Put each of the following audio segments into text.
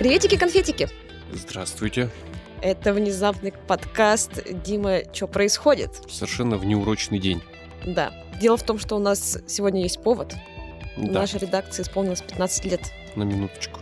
Приветики-конфетики! Здравствуйте. Это внезапный подкаст «Дима, что происходит?» Совершенно внеурочный день. Да. Дело в том, что у нас сегодня есть повод. Да, Нашей редакции исполнилось 15 лет. на минуточку.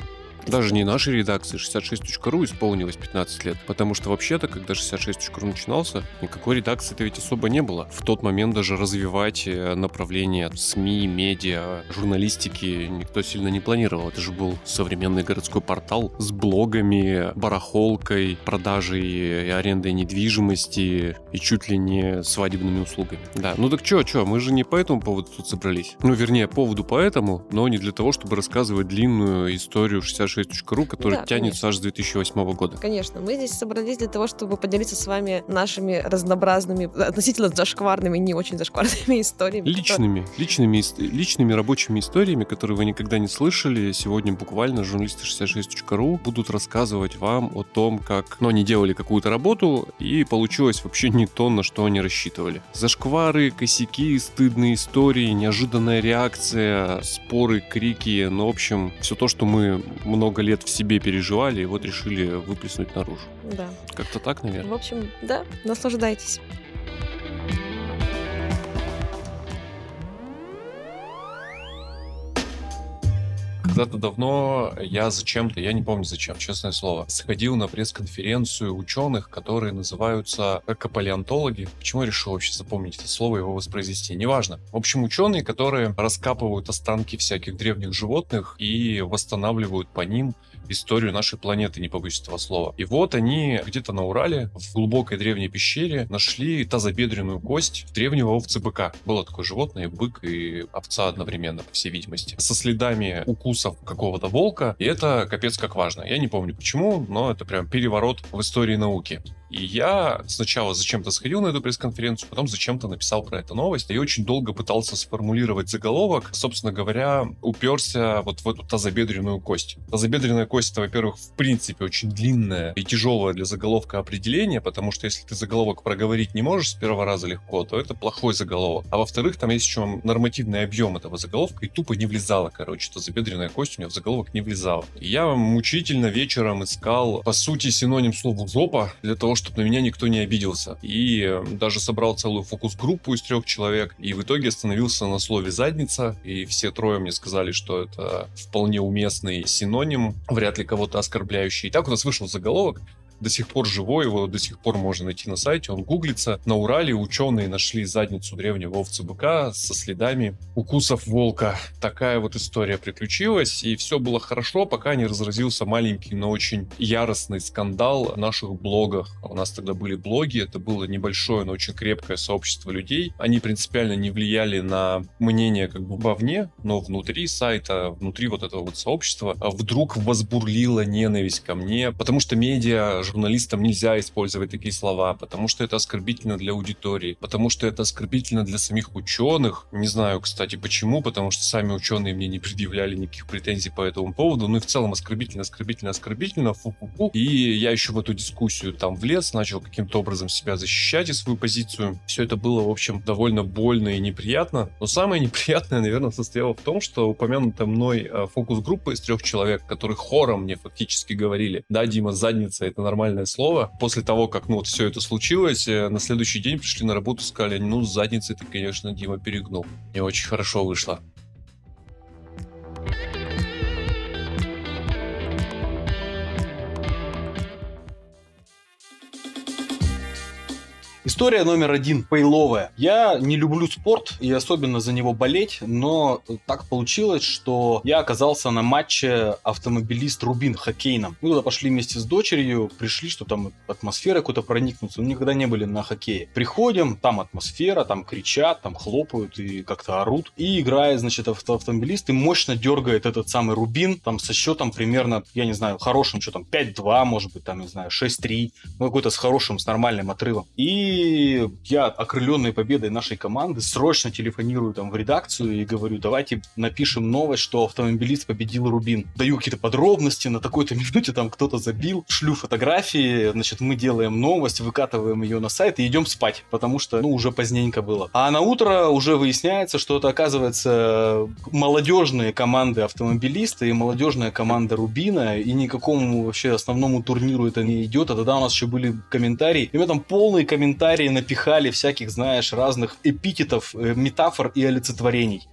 Даже не нашей редакции, 66.ru исполнилось 15 лет. Потому что вообще-то, когда 66.ru начинался, никакой редакции-то ведь особо не было. В тот момент даже развивать э, направление СМИ, медиа, журналистики никто сильно не планировал. Это же был современный городской портал с блогами, барахолкой, продажей и арендой недвижимости и чуть ли не свадебными услугами. Да, ну так чё, чё, мы же не по этому поводу тут собрались. Ну, вернее, поводу поэтому, но не для того, чтобы рассказывать длинную историю 66.ru, которая Да, тянется аж с 2008 года. Конечно, мы здесь собрались для того, чтобы поделиться с вами нашими разнообразными, относительно зашкварными, не очень зашкварными историями. которые- Личными, личными, личными рабочими историями, которые вы никогда не слышали, сегодня буквально журналисты 66.ru будут рассказывать вам о том, как ну, они делали какую-то работу, и получилось вообще не то, на что они рассчитывали. Зашквары, косяки, стыдные истории, неожиданная реакция, споры, крики, ну, в общем, все то, что мы много лет в себе переживали, и вот решили выплеснуть наружу. Да. Как-то так, наверное. В общем, да, наслаждайтесь. Когда-то давно я зачем-то, я не помню зачем, честное слово, сходил на пресс-конференцию ученых, которые называются экопалеонтологи. Почему я решил вообще запомнить это слово его воспроизвести? Неважно. В общем, ученые, которые раскапывают останки всяких древних животных и восстанавливают по ним историю нашей планеты, не побоюсь этого слова. И вот они где-то на Урале, в глубокой древней пещере, нашли тазобедренную кость древнего овцы-быка. Было такое животное, бык и овца одновременно, по всей видимости. Со следами укусов какого-то волка, и это капец как важно. Я не помню почему, но это прям переворот в истории науки. И я сначала зачем-то сходил на эту пресс-конференцию, потом зачем-то написал про эту новость. И очень долго пытался сформулировать заголовок. Собственно говоря, уперся вот в эту тазобедренную кость. Тазобедренная кость, это, во-первых, в принципе очень длинная и тяжелая для заголовка определение, потому что если ты заголовок проговорить не можешь с первого раза легко, то это плохой заголовок. А во-вторых, там есть еще нормативный объем этого заголовка, и тупо не влезала, короче, тазобедренная кость у меня в заголовок не влезала. И я мучительно вечером искал, по сути, синоним слову «жопа», для того, чтобы на меня никто не обиделся. И э, даже собрал целую фокус-группу из трех человек, и в итоге остановился на слове «задница», и все трое мне сказали, что это вполне уместный синоним, вряд ли кого-то оскорбляющий. И так у нас вышел заголовок, до сих пор живой, его до сих пор можно найти на сайте, он гуглится. На Урале ученые нашли задницу древнего овцы-быка со следами укусов волка. Такая вот история приключилась, и все было хорошо, пока не разразился маленький, но очень яростный скандал в наших блогах. У нас тогда были блоги, это было небольшое, но очень крепкое сообщество людей. Они принципиально не влияли на мнение как бы вовне, но внутри сайта, внутри вот этого вот сообщества вдруг возбурлила ненависть ко мне, потому что медиа, журналистам нельзя использовать такие слова, потому что это оскорбительно для аудитории, потому что это оскорбительно для самих ученых. Не знаю, кстати, почему, потому что сами ученые мне не предъявляли никаких претензий по этому поводу, ну и в целом оскорбительно, оскорбительно, оскорбительно, фу-фу-фу. И я еще в эту дискуссию там влез, начал каким-то образом себя защищать и свою позицию. Все это было, в общем, довольно больно и неприятно. Но самое неприятное, наверное, состояло в том, что упомянутая мной э, фокус-группа из трех человек, которые хором мне фактически говорили, да, Дима, задница, это нормальное слово. После того, как, ну, вот все это случилось, э, на следующий день пришли на работу сказали, ну, с задницей ты, конечно, Дима, перегнул. Не очень хорошо вышло. История номер один, пейловая. Я не люблю спорт и особенно за него болеть, но так получилось, что я оказался на матче автомобилист Рубин хоккейном. Мы туда пошли вместе с дочерью, пришли, что там атмосфера какой-то проникнуться, но никогда не были на хоккее. Приходим, там атмосфера, там кричат, там хлопают и как-то орут. И играет, значит, авто- автомобилист и мощно дергает этот самый Рубин, там со счетом примерно, я не знаю, хорошим счетом 5-2, может быть, там, не знаю, 6-3, ну, какой-то с хорошим, с нормальным отрывом. И Я, окрыленной победой нашей команды, срочно телефонирую там в редакцию и говорю, давайте напишем новость, что автомобилист победил Рубин. Даю какие-то подробности, на такой-то минуте там кто-то забил, шлю фотографии, значит, мы делаем новость, выкатываем ее на сайт и идем спать, потому что, ну, уже поздненько было. А на утро уже выясняется, что это, оказывается, молодежные команды автомобилиста и молодежная команда Рубина, и никакому вообще основному турниру это не идет, а тогда у нас еще были комментарии, и мы там полные комментарии напихали всяких, знаешь, разных эпитетов, э, метафор и олицетворений.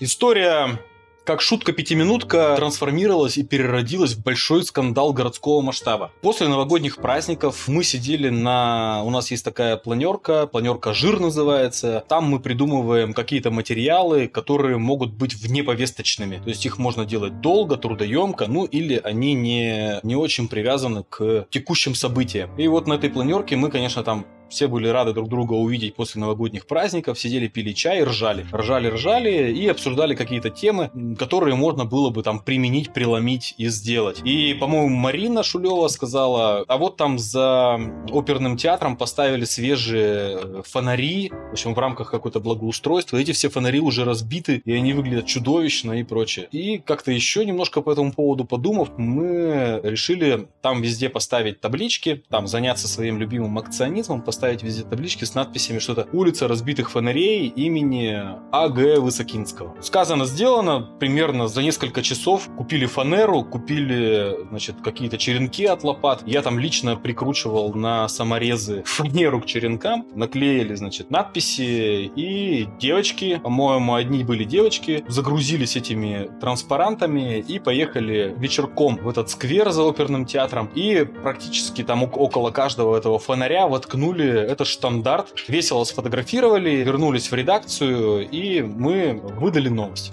История как шутка-пятиминутка трансформировалась и переродилась в большой скандал городского масштаба. После новогодних праздников мы сидели на... У нас есть такая планерка, планерка «Жир» называется. Там мы придумываем какие-то материалы, которые могут быть внеповесточными. То есть их можно делать долго, трудоемко, ну или они не, не очень привязаны к текущим событиям. И вот на этой планерке мы, конечно, там все были рады друг друга увидеть после новогодних праздников, сидели, пили чай, ржали. Ржали, ржали и обсуждали какие-то темы, которые можно было бы там применить, преломить и сделать. И, по-моему, Марина Шулева сказала, а вот там за оперным театром поставили свежие э, фонари, в общем, в рамках какого-то благоустройства. Эти все фонари уже разбиты, и они выглядят чудовищно и прочее. И как-то еще немножко по этому поводу подумав, мы решили там везде поставить таблички, там заняться своим любимым акционизмом, поставить везде таблички с надписями что-то «Улица разбитых фонарей имени А.Г. Высокинского». Сказано, сделано. Примерно за несколько часов купили фанеру, купили, значит, какие-то черенки от лопат. Я там лично прикручивал на саморезы фанеру к черенкам, наклеили, значит, надписи, и девочки, по-моему, одни были девочки, загрузились этими транспарантами и поехали вечерком в этот сквер за оперным театром, и практически там около каждого этого фонаря воткнули это штандарт, весело сфотографировали, вернулись в редакцию, и мы выдали новость.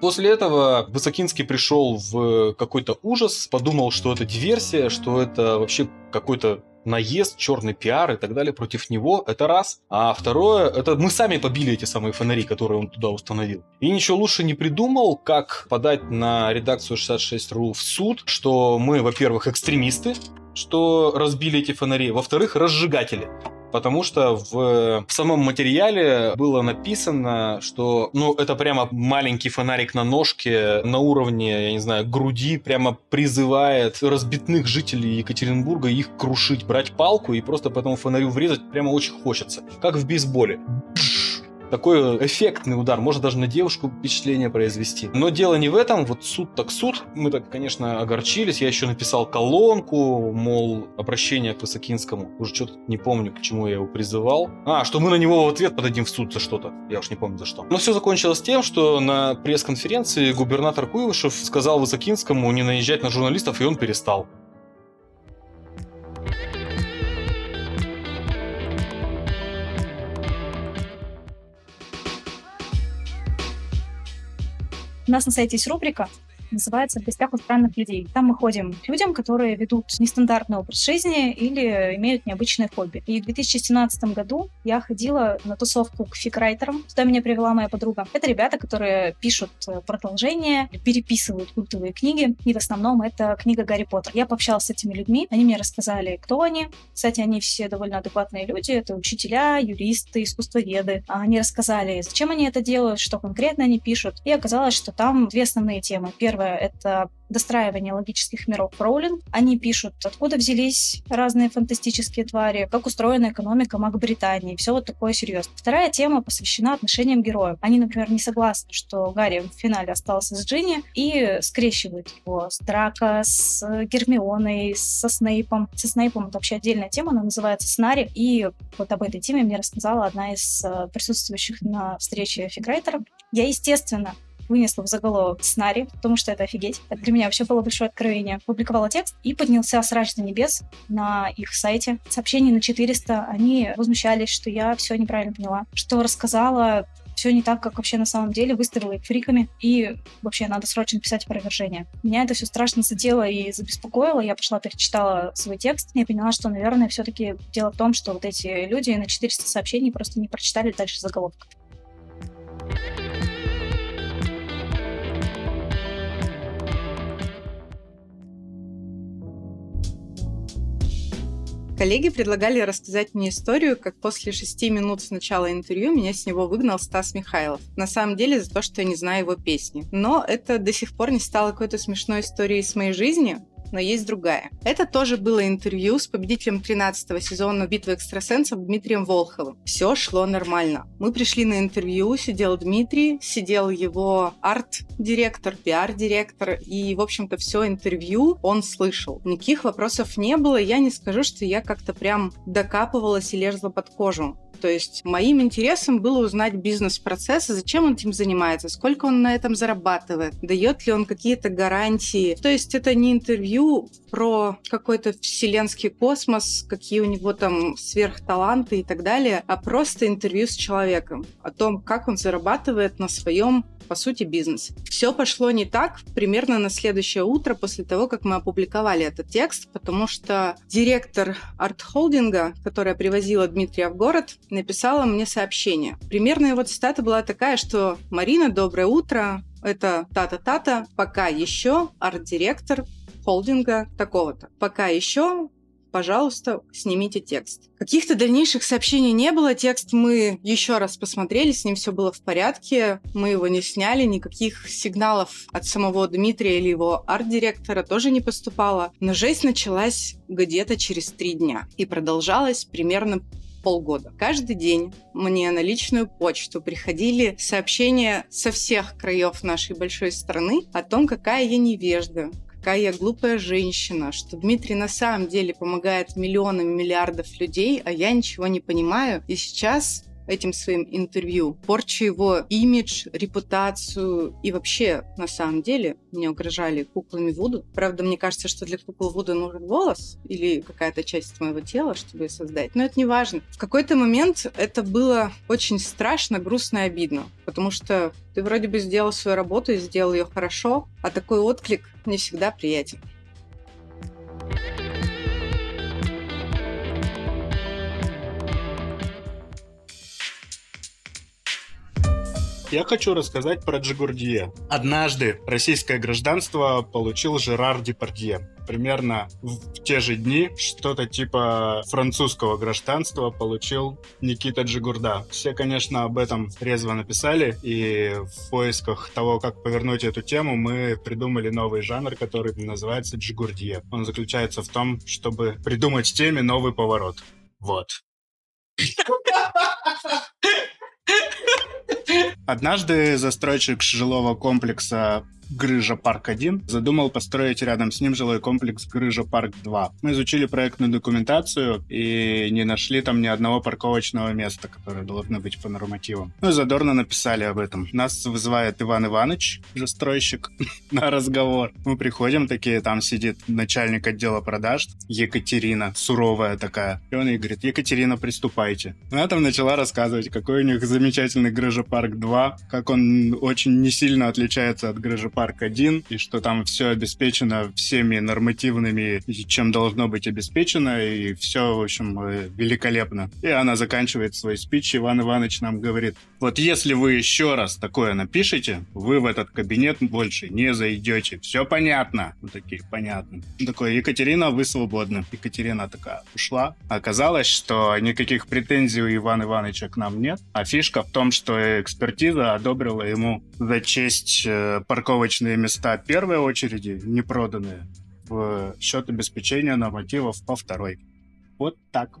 После этого Высокинский пришел в какой-то ужас, подумал, что это диверсия, что это вообще какой-то наезд, черный пиар и так далее против него, это раз. А второе, это мы сами побили эти самые фонари, которые он туда установил. И ничего лучше не придумал, как подать на редакцию 66.ru в суд, что мы, во-первых, экстремисты, что разбили эти фонари, во-вторых, разжигатели. Потому что в, в самом материале было написано, что ну, это прямо маленький фонарик на ножке на уровне, я не знаю, груди, прямо призывает разбитных жителей Екатеринбурга их крушить, брать палку и просто по этому фонарю врезать прямо очень хочется. Как в бейсболе такой эффектный удар, может даже на девушку впечатление произвести. Но дело не в этом, вот суд так суд. Мы так, конечно, огорчились. Я еще написал колонку, мол, обращение к Высокинскому. Уже что-то не помню, почему я его призывал. А, что мы на него в ответ подадим в суд за что-то. Я уж не помню за что. Но все закончилось тем, что на пресс-конференции губернатор Куйвышев сказал Высокинскому не наезжать на журналистов, и он перестал. Нас на сайте есть рубрика называется «В гостях у странных людей». Там мы ходим к людям, которые ведут нестандартный образ жизни или имеют необычное хобби. И в 2017 году я ходила на тусовку к фикрайтерам. Туда меня привела моя подруга. Это ребята, которые пишут э, продолжения, переписывают культовые книги, и в основном это книга Гарри Поттер. Я пообщалась с этими людьми, они мне рассказали, кто они. Кстати, они все довольно адекватные люди, это учителя, юристы, искусствоведы. Они рассказали, зачем они это делают, что конкретно они пишут. И оказалось, что там две основные темы. Первая Первое — это достраивание логических миров Роулинг. Они пишут, откуда взялись разные фантастические твари, как устроена экономика Мак-Британии, все вот такое серьезное. Вторая тема посвящена отношениям героев. Они, например, не согласны, что Гарри в финале остался с Джинни и скрещивают его с Драко, с Гермионой, со Снейпом. Со Снейпом это вообще отдельная тема, она называется Снари. И вот об этой теме мне рассказала одна из э, присутствующих на встрече фиграйтеров. Я, естественно, вынесла в заголовок сценарий, потому что это офигеть. Это для меня вообще было большое откровение. Публиковала текст и поднялся срач до небес на их сайте. Сообщений на 400. Они возмущались, что я все неправильно поняла, что рассказала все не так, как вообще на самом деле, выставила их фриками, и вообще надо срочно писать опровержение. Меня это все страшно задело и забеспокоило. Я пошла, перечитала свой текст, и я поняла, что, наверное, все-таки дело в том, что вот эти люди на 400 сообщений просто не прочитали дальше заголовка. Коллеги предлагали рассказать мне историю, как после шести минут с начала интервью меня с него выгнал Стас Михайлов. На самом деле за то, что я не знаю его песни. Но это до сих пор не стало какой-то смешной историей с моей жизни но есть другая. Это тоже было интервью с победителем 13 сезона «Битвы экстрасенсов» Дмитрием Волховым. Все шло нормально. Мы пришли на интервью, сидел Дмитрий, сидел его арт-директор, пиар-директор, и, в общем-то, все интервью он слышал. Никаких вопросов не было, я не скажу, что я как-то прям докапывалась и лезла под кожу. То есть моим интересом было узнать бизнес-процессы, зачем он этим занимается, сколько он на этом зарабатывает, дает ли он какие-то гарантии. То есть это не интервью про какой-то вселенский космос, какие у него там сверхталанты и так далее, а просто интервью с человеком о том, как он зарабатывает на своем по сути, бизнес. Все пошло не так примерно на следующее утро после того, как мы опубликовали этот текст, потому что директор арт-холдинга, которая привозила Дмитрия в город, написала мне сообщение. Примерно его цитата была такая, что «Марина, доброе утро, это тата-тата, пока еще арт-директор холдинга такого-то. Пока еще пожалуйста, снимите текст. Каких-то дальнейших сообщений не было, текст мы еще раз посмотрели, с ним все было в порядке, мы его не сняли, никаких сигналов от самого Дмитрия или его арт-директора тоже не поступало. Но жесть началась где-то через три дня и продолжалась примерно полгода. Каждый день мне на личную почту приходили сообщения со всех краев нашей большой страны о том, какая я невежда, какая я глупая женщина, что Дмитрий на самом деле помогает миллионам миллиардов людей, а я ничего не понимаю. И сейчас этим своим интервью, порчу его имидж, репутацию и вообще, на самом деле, мне угрожали куклами Вуду. Правда, мне кажется, что для куклы Вуду нужен волос или какая-то часть моего тела, чтобы ее создать. Но это не важно. В какой-то момент это было очень страшно, грустно и обидно, потому что ты вроде бы сделал свою работу и сделал ее хорошо, а такой отклик не всегда приятен. Я хочу рассказать про Джигурдье. Однажды российское гражданство получил Жерар Депардье. Примерно в те же дни что-то типа французского гражданства получил Никита Джигурда. Все, конечно, об этом резво написали, и в поисках того, как повернуть эту тему, мы придумали новый жанр, который называется Джигурдье. Он заключается в том, чтобы придумать теме новый поворот. Вот. Однажды застройщик жилого комплекса Грыжа Парк 1 задумал построить рядом с ним жилой комплекс Грыжа Парк 2. Мы изучили проектную документацию и не нашли там ни одного парковочного места, которое должно быть по нормативам. Ну и задорно написали об этом. Нас вызывает Иван Иванович, застройщик, на разговор. Мы приходим, такие, там сидит начальник отдела продаж, Екатерина, суровая такая. И он ей говорит, Екатерина, приступайте. Она там начала рассказывать, какой у них замечательный Грыжа Парк 2, как он очень не сильно отличается от Грыжа Парк парк один, и что там все обеспечено всеми нормативными, чем должно быть обеспечено, и все, в общем, э, великолепно. И она заканчивает свой спич, Иван Иванович нам говорит, вот если вы еще раз такое напишите, вы в этот кабинет больше не зайдете. Все понятно. Мы такие, понятно. Такой, Екатерина, вы свободны. Екатерина такая ушла. Оказалось, что никаких претензий у Ивана Ивановича к нам нет. А фишка в том, что экспертиза одобрила ему за честь э, парковочного парковочные места первой очереди, не проданные, в счет обеспечения нормативов по второй. Вот так.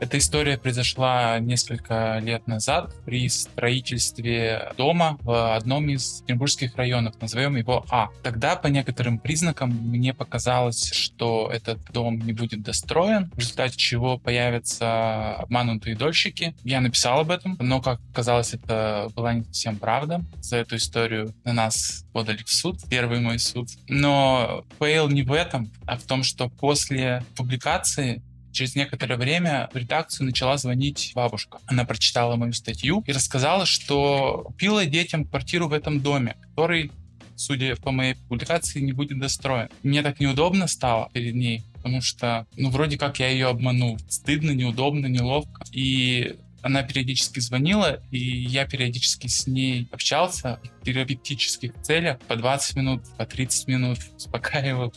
Эта история произошла несколько лет назад при строительстве дома в одном из петербургских районов, назовем его А. Тогда по некоторым признакам мне показалось, что этот дом не будет достроен, в результате чего появятся обманутые дольщики. Я написал об этом, но, как оказалось, это была не совсем правда. За эту историю на нас подали в суд, первый мой суд. Но фейл не в этом, а в том, что после публикации Через некоторое время в редакцию начала звонить бабушка. Она прочитала мою статью и рассказала, что купила детям квартиру в этом доме, который судя по моей публикации, не будет достроен. Мне так неудобно стало перед ней, потому что, ну, вроде как я ее обманул. Стыдно, неудобно, неловко. И Она периодически звонила, и я периодически с ней общался в терапевтических целях по 20 минут, по 30 минут, успокаивал,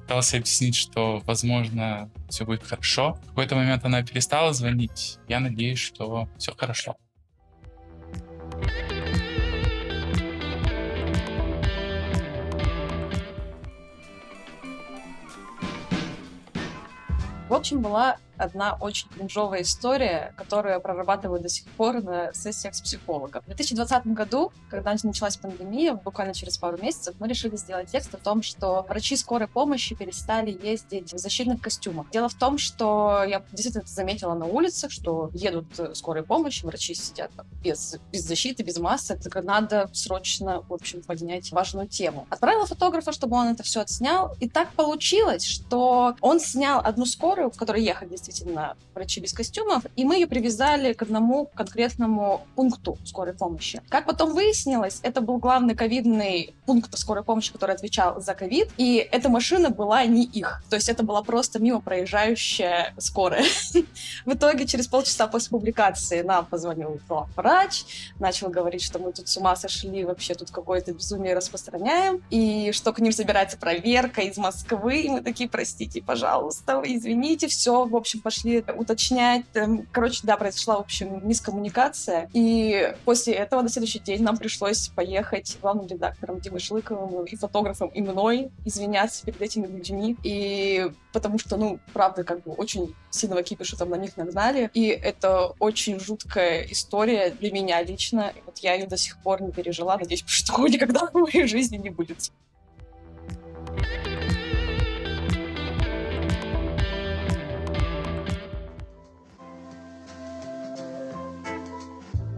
пытался объяснить, что, возможно, все будет хорошо. В какой-то момент она перестала звонить. Я надеюсь, что все хорошо. В общем, была одна очень кринжовая история, которую я прорабатываю до сих пор на сессиях с психологом. В 2020 году, когда началась пандемия, буквально через пару месяцев, мы решили сделать текст о том, что врачи скорой помощи перестали ездить в защитных костюмах. Дело в том, что я действительно заметила на улицах, что едут скорой помощи, врачи сидят без, без защиты, без масок. Так надо срочно, в общем, поднять важную тему. Отправила фотографа, чтобы он это все отснял, и так получилось, что он снял одну скорую, в которой ехали действительно врачи без костюмов, и мы ее привязали к одному конкретному пункту скорой помощи. Как потом выяснилось, это был главный ковидный пункт скорой помощи, который отвечал за ковид, и эта машина была не их. То есть это была просто мимо проезжающая скорая. В итоге через полчаса после публикации нам позвонил врач, начал говорить, что мы тут с ума сошли, вообще тут какое-то безумие распространяем, и что к ним собирается проверка из Москвы, и мы такие, простите, пожалуйста, извините, все, в общем, общем, пошли уточнять. Эм, короче, да, произошла, в общем, мискоммуникация. И после этого на следующий день нам пришлось поехать главным редактором Димой Шлыковым и фотографом и мной извиняться перед этими людьми. И потому что, ну, правда, как бы очень сильного кипиша там на них нагнали. И это очень жуткая история для меня лично. И вот я ее до сих пор не пережила. Надеюсь, что никогда в моей жизни не будет.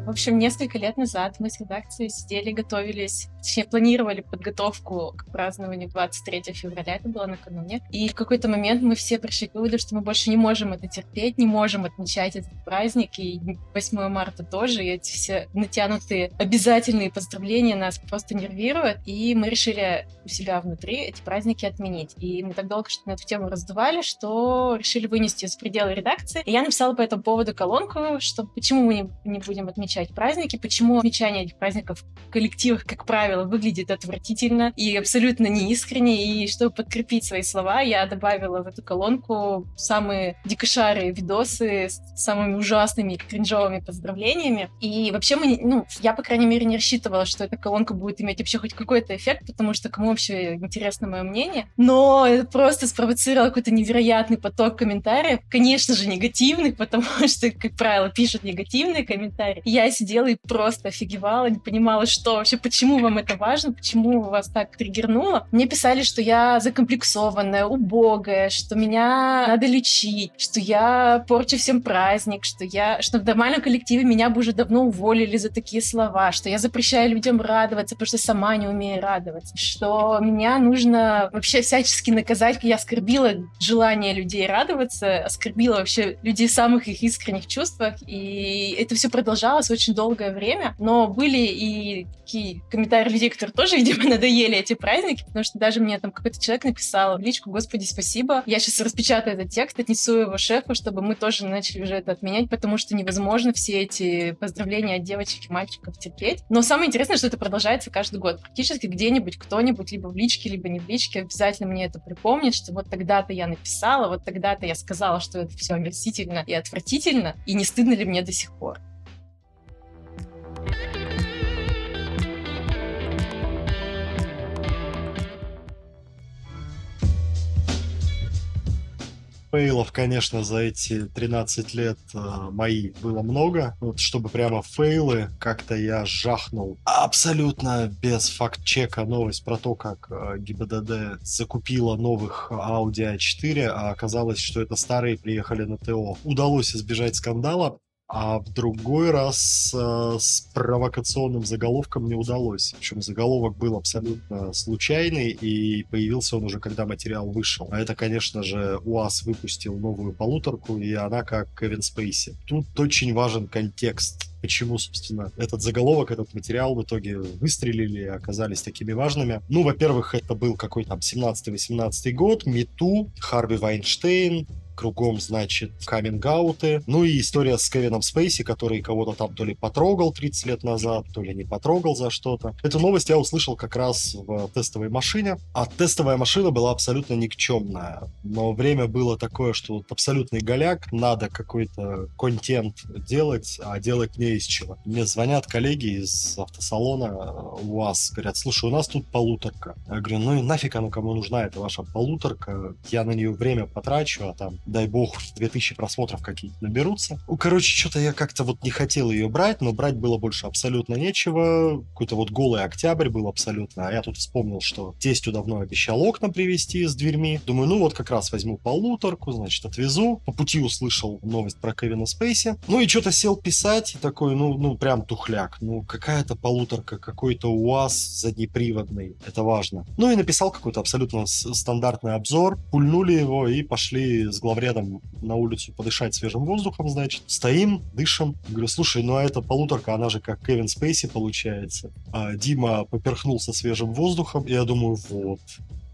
В общем, несколько лет назад мы с редакцией сидели, готовились, точнее, планировали подготовку к празднованию 23 февраля, это было накануне. И в какой-то момент мы все пришли к выводу, что мы больше не можем это терпеть, не можем отмечать этот праздник, и 8 марта тоже, и эти все натянутые обязательные поздравления нас просто нервируют, и мы решили у себя внутри эти праздники отменить. И мы так долго что-то на эту тему раздували, что решили вынести из пределы редакции. И я написала по этому поводу колонку, что почему мы не будем отмечать отмечать праздники, почему отмечание этих праздников в коллективах, как правило, выглядит отвратительно и абсолютно неискренне. И чтобы подкрепить свои слова, я добавила в эту колонку самые дикошары видосы с самыми ужасными кринжовыми поздравлениями. И вообще мы, ну, я, по крайней мере, не рассчитывала, что эта колонка будет иметь вообще хоть какой-то эффект, потому что кому вообще интересно мое мнение. Но это просто спровоцировало какой-то невероятный поток комментариев, конечно же, негативных, потому что, как правило, пишут негативные комментарии. Я сидела и просто офигевала, не понимала, что вообще, почему вам это важно, почему вас так триггернуло. Мне писали, что я закомплексованная, убогая, что меня надо лечить, что я порчу всем праздник, что я, что в нормальном коллективе меня бы уже давно уволили за такие слова, что я запрещаю людям радоваться, потому что сама не умею радоваться, что меня нужно вообще всячески наказать, я оскорбила желание людей радоваться, оскорбила вообще людей в самых их искренних чувствах, и это все продолжалось очень долгое время, но были и такие комментарии людей, которые тоже, видимо, надоели эти праздники, потому что даже мне там какой-то человек написал в личку, господи, спасибо, я сейчас распечатаю этот текст, отнесу его шефу, чтобы мы тоже начали уже это отменять, потому что невозможно все эти поздравления от девочек и мальчиков терпеть. Но самое интересное, что это продолжается каждый год. Практически где-нибудь кто-нибудь, либо в личке, либо не в личке, обязательно мне это припомнит, что вот тогда-то я написала, вот тогда-то я сказала, что это все омерзительно и отвратительно, и не стыдно ли мне до сих пор. Фейлов, конечно, за эти 13 лет э, мои было много. Вот чтобы прямо фейлы, как-то я жахнул абсолютно без факт-чека новость про то, как э, ГИБДД закупила новых Audi A4, а оказалось, что это старые приехали на ТО. Удалось избежать скандала, а в другой раз э, с провокационным заголовком не удалось. Причем заголовок был абсолютно случайный, и появился он уже, когда материал вышел. А это, конечно же, УАЗ выпустил новую полуторку, и она как Кевин Спейси. Тут очень важен контекст почему, собственно, этот заголовок, этот материал в итоге выстрелили и оказались такими важными. Ну, во-первых, это был какой-то там 17-18 год, Мету, Харви Вайнштейн, кругом, значит, каминг-ауты. Ну и история с Кевином Спейси, который кого-то там то ли потрогал 30 лет назад, то ли не потрогал за что-то. Эту новость я услышал как раз в тестовой машине. А тестовая машина была абсолютно никчемная. Но время было такое, что абсолютный голяк, надо какой-то контент делать, а делать не из чего. Мне звонят коллеги из автосалона УАЗ, говорят, слушай, у нас тут полуторка. Я говорю, ну и нафиг оно кому нужна, эта ваша полуторка, я на нее время потрачу, а там, дай бог, 2000 просмотров какие-то наберутся. Ну, короче, что-то я как-то вот не хотел ее брать, но брать было больше абсолютно нечего. Какой-то вот голый октябрь был абсолютно, а я тут вспомнил, что тестю давно обещал окна привезти с дверьми. Думаю, ну вот как раз возьму полуторку, значит, отвезу. По пути услышал новость про Кевина Спейси. Ну и что-то сел писать, и такой, ну, ну прям тухляк. Ну, какая-то полуторка, какой-то УАЗ заднеприводный. Это важно. Ну и написал какой-то абсолютно стандартный обзор. Пульнули его и пошли с главредом на улицу подышать свежим воздухом, значит. Стоим, дышим. Говорю, слушай, ну а эта полуторка, она же как Кевин Спейси получается. А Дима поперхнулся свежим воздухом, и я думаю, вот,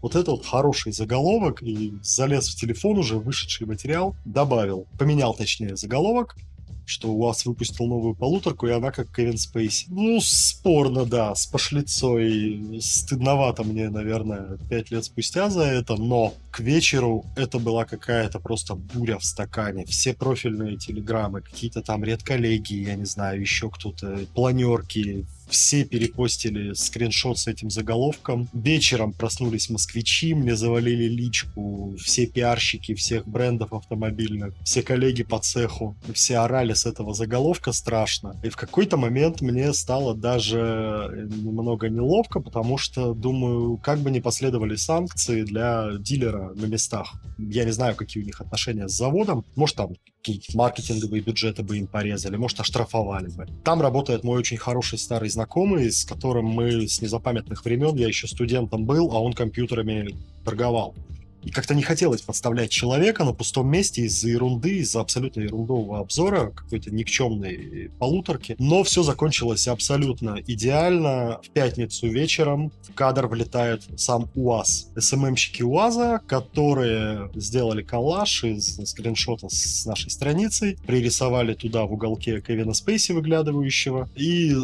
вот это вот хороший заголовок, и залез в телефон уже, вышедший материал, добавил, поменял точнее заголовок, что у вас выпустил новую полуторку, и она как Кевин Спейси. Ну, спорно, да, с пошлицой. Стыдновато мне, наверное, пять лет спустя за это, но к вечеру это была какая-то просто буря в стакане. Все профильные телеграммы, какие-то там редколлегии, я не знаю, еще кто-то, планерки, все перепостили скриншот с этим заголовком. Вечером проснулись москвичи, мне завалили личку, все пиарщики всех брендов автомобильных, все коллеги по цеху, все орали с этого заголовка страшно. И в какой-то момент мне стало даже немного неловко, потому что думаю, как бы не последовали санкции для дилера на местах. Я не знаю, какие у них отношения с заводом. Может, там какие-то маркетинговые бюджеты бы им порезали, может, оштрафовали бы. Там работает мой очень хороший старый знакомый, с которым мы с незапамятных времен, я еще студентом был, а он компьютерами торговал. И как-то не хотелось подставлять человека на пустом месте из-за ерунды, из-за абсолютно ерундового обзора, какой-то никчемной полуторки. Но все закончилось абсолютно идеально. В пятницу вечером в кадр влетает сам УАЗ. SMM-щики УАЗа, которые сделали коллаж из скриншота с нашей страницей, пририсовали туда в уголке Кевина Спейси выглядывающего, и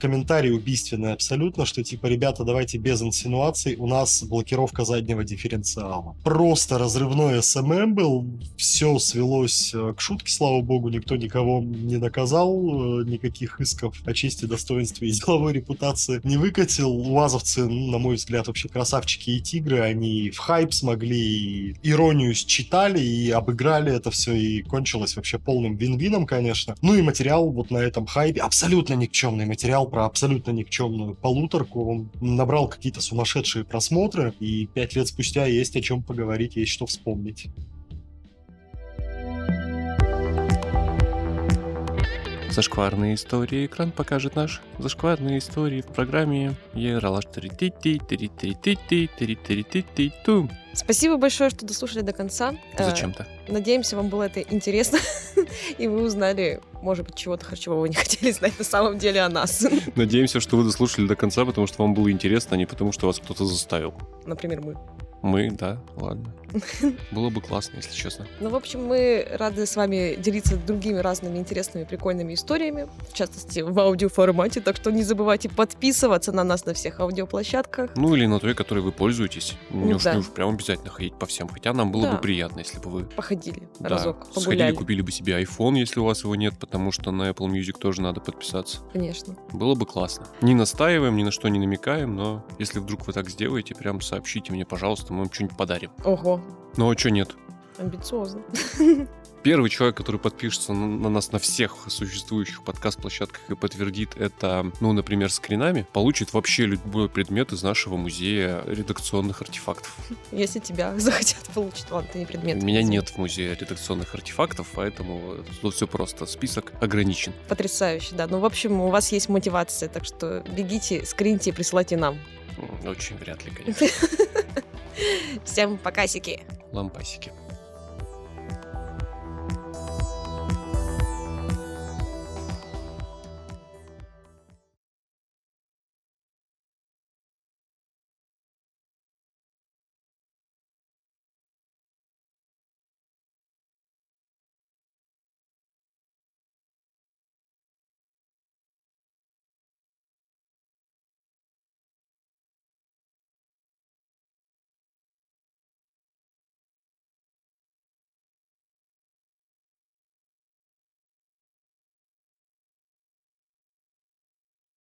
комментарий убийственный абсолютно, что типа, ребята, давайте без инсинуаций, у нас блокировка заднего дифференциала просто разрывной SMM был. Все свелось э, к шутке, слава богу, никто никого не наказал, э, никаких исков о чести, достоинстве и деловой репутации не выкатил. Уазовцы, на мой взгляд, вообще красавчики и тигры. Они в хайп смогли, иронию считали и обыграли это все, и кончилось вообще полным вин-вином, конечно. Ну и материал вот на этом хайпе, абсолютно никчемный материал про абсолютно никчемную полуторку. Он набрал какие-то сумасшедшие просмотры, и пять лет спустя есть о чем поговорить поговорить, есть что вспомнить. Зашкварные истории. Экран покажет наш зашкварные истории в программе Ералаш Спасибо большое, что дослушали до конца. Зачем-то. Надеемся, вам было это интересно, и вы узнали, может быть, чего-то, чего вы не хотели знать на самом деле о нас. Надеемся, что вы дослушали до конца, потому что вам было интересно, а не потому что вас кто-то заставил. Например, мы. Мы, да, ладно. Было бы классно, если честно. Ну, в общем, мы рады с вами делиться другими разными интересными, прикольными историями, в частности, в аудиоформате, так что не забывайте подписываться на нас на всех аудиоплощадках. Ну, или на той, которой вы пользуетесь. Не, ну, уж, да. не уж прям обязательно ходить по всем, хотя нам было да. бы приятно, если бы вы... Походили да. разок, погуляли. Сходили, купили бы себе iPhone, если у вас его нет, потому что на Apple Music тоже надо подписаться. Конечно. Было бы классно. Не настаиваем, ни на что не намекаем, но если вдруг вы так сделаете, прям сообщите мне, пожалуйста, мы вам что-нибудь подарим. Ого. Ну а что нет? Амбициозно. Первый человек, который подпишется на, на нас на всех существующих подкаст-площадках и подтвердит это, ну, например, скринами, получит вообще любой предмет из нашего музея редакционных артефактов. Если тебя захотят получить, ладно, ты не предмет. Меня нет в музее редакционных артефактов, поэтому тут все просто, список ограничен. Потрясающе, да. Ну, в общем, у вас есть мотивация, так что бегите, скриньте и присылайте нам. Очень вряд ли, конечно. Всем покасики. Лампасики.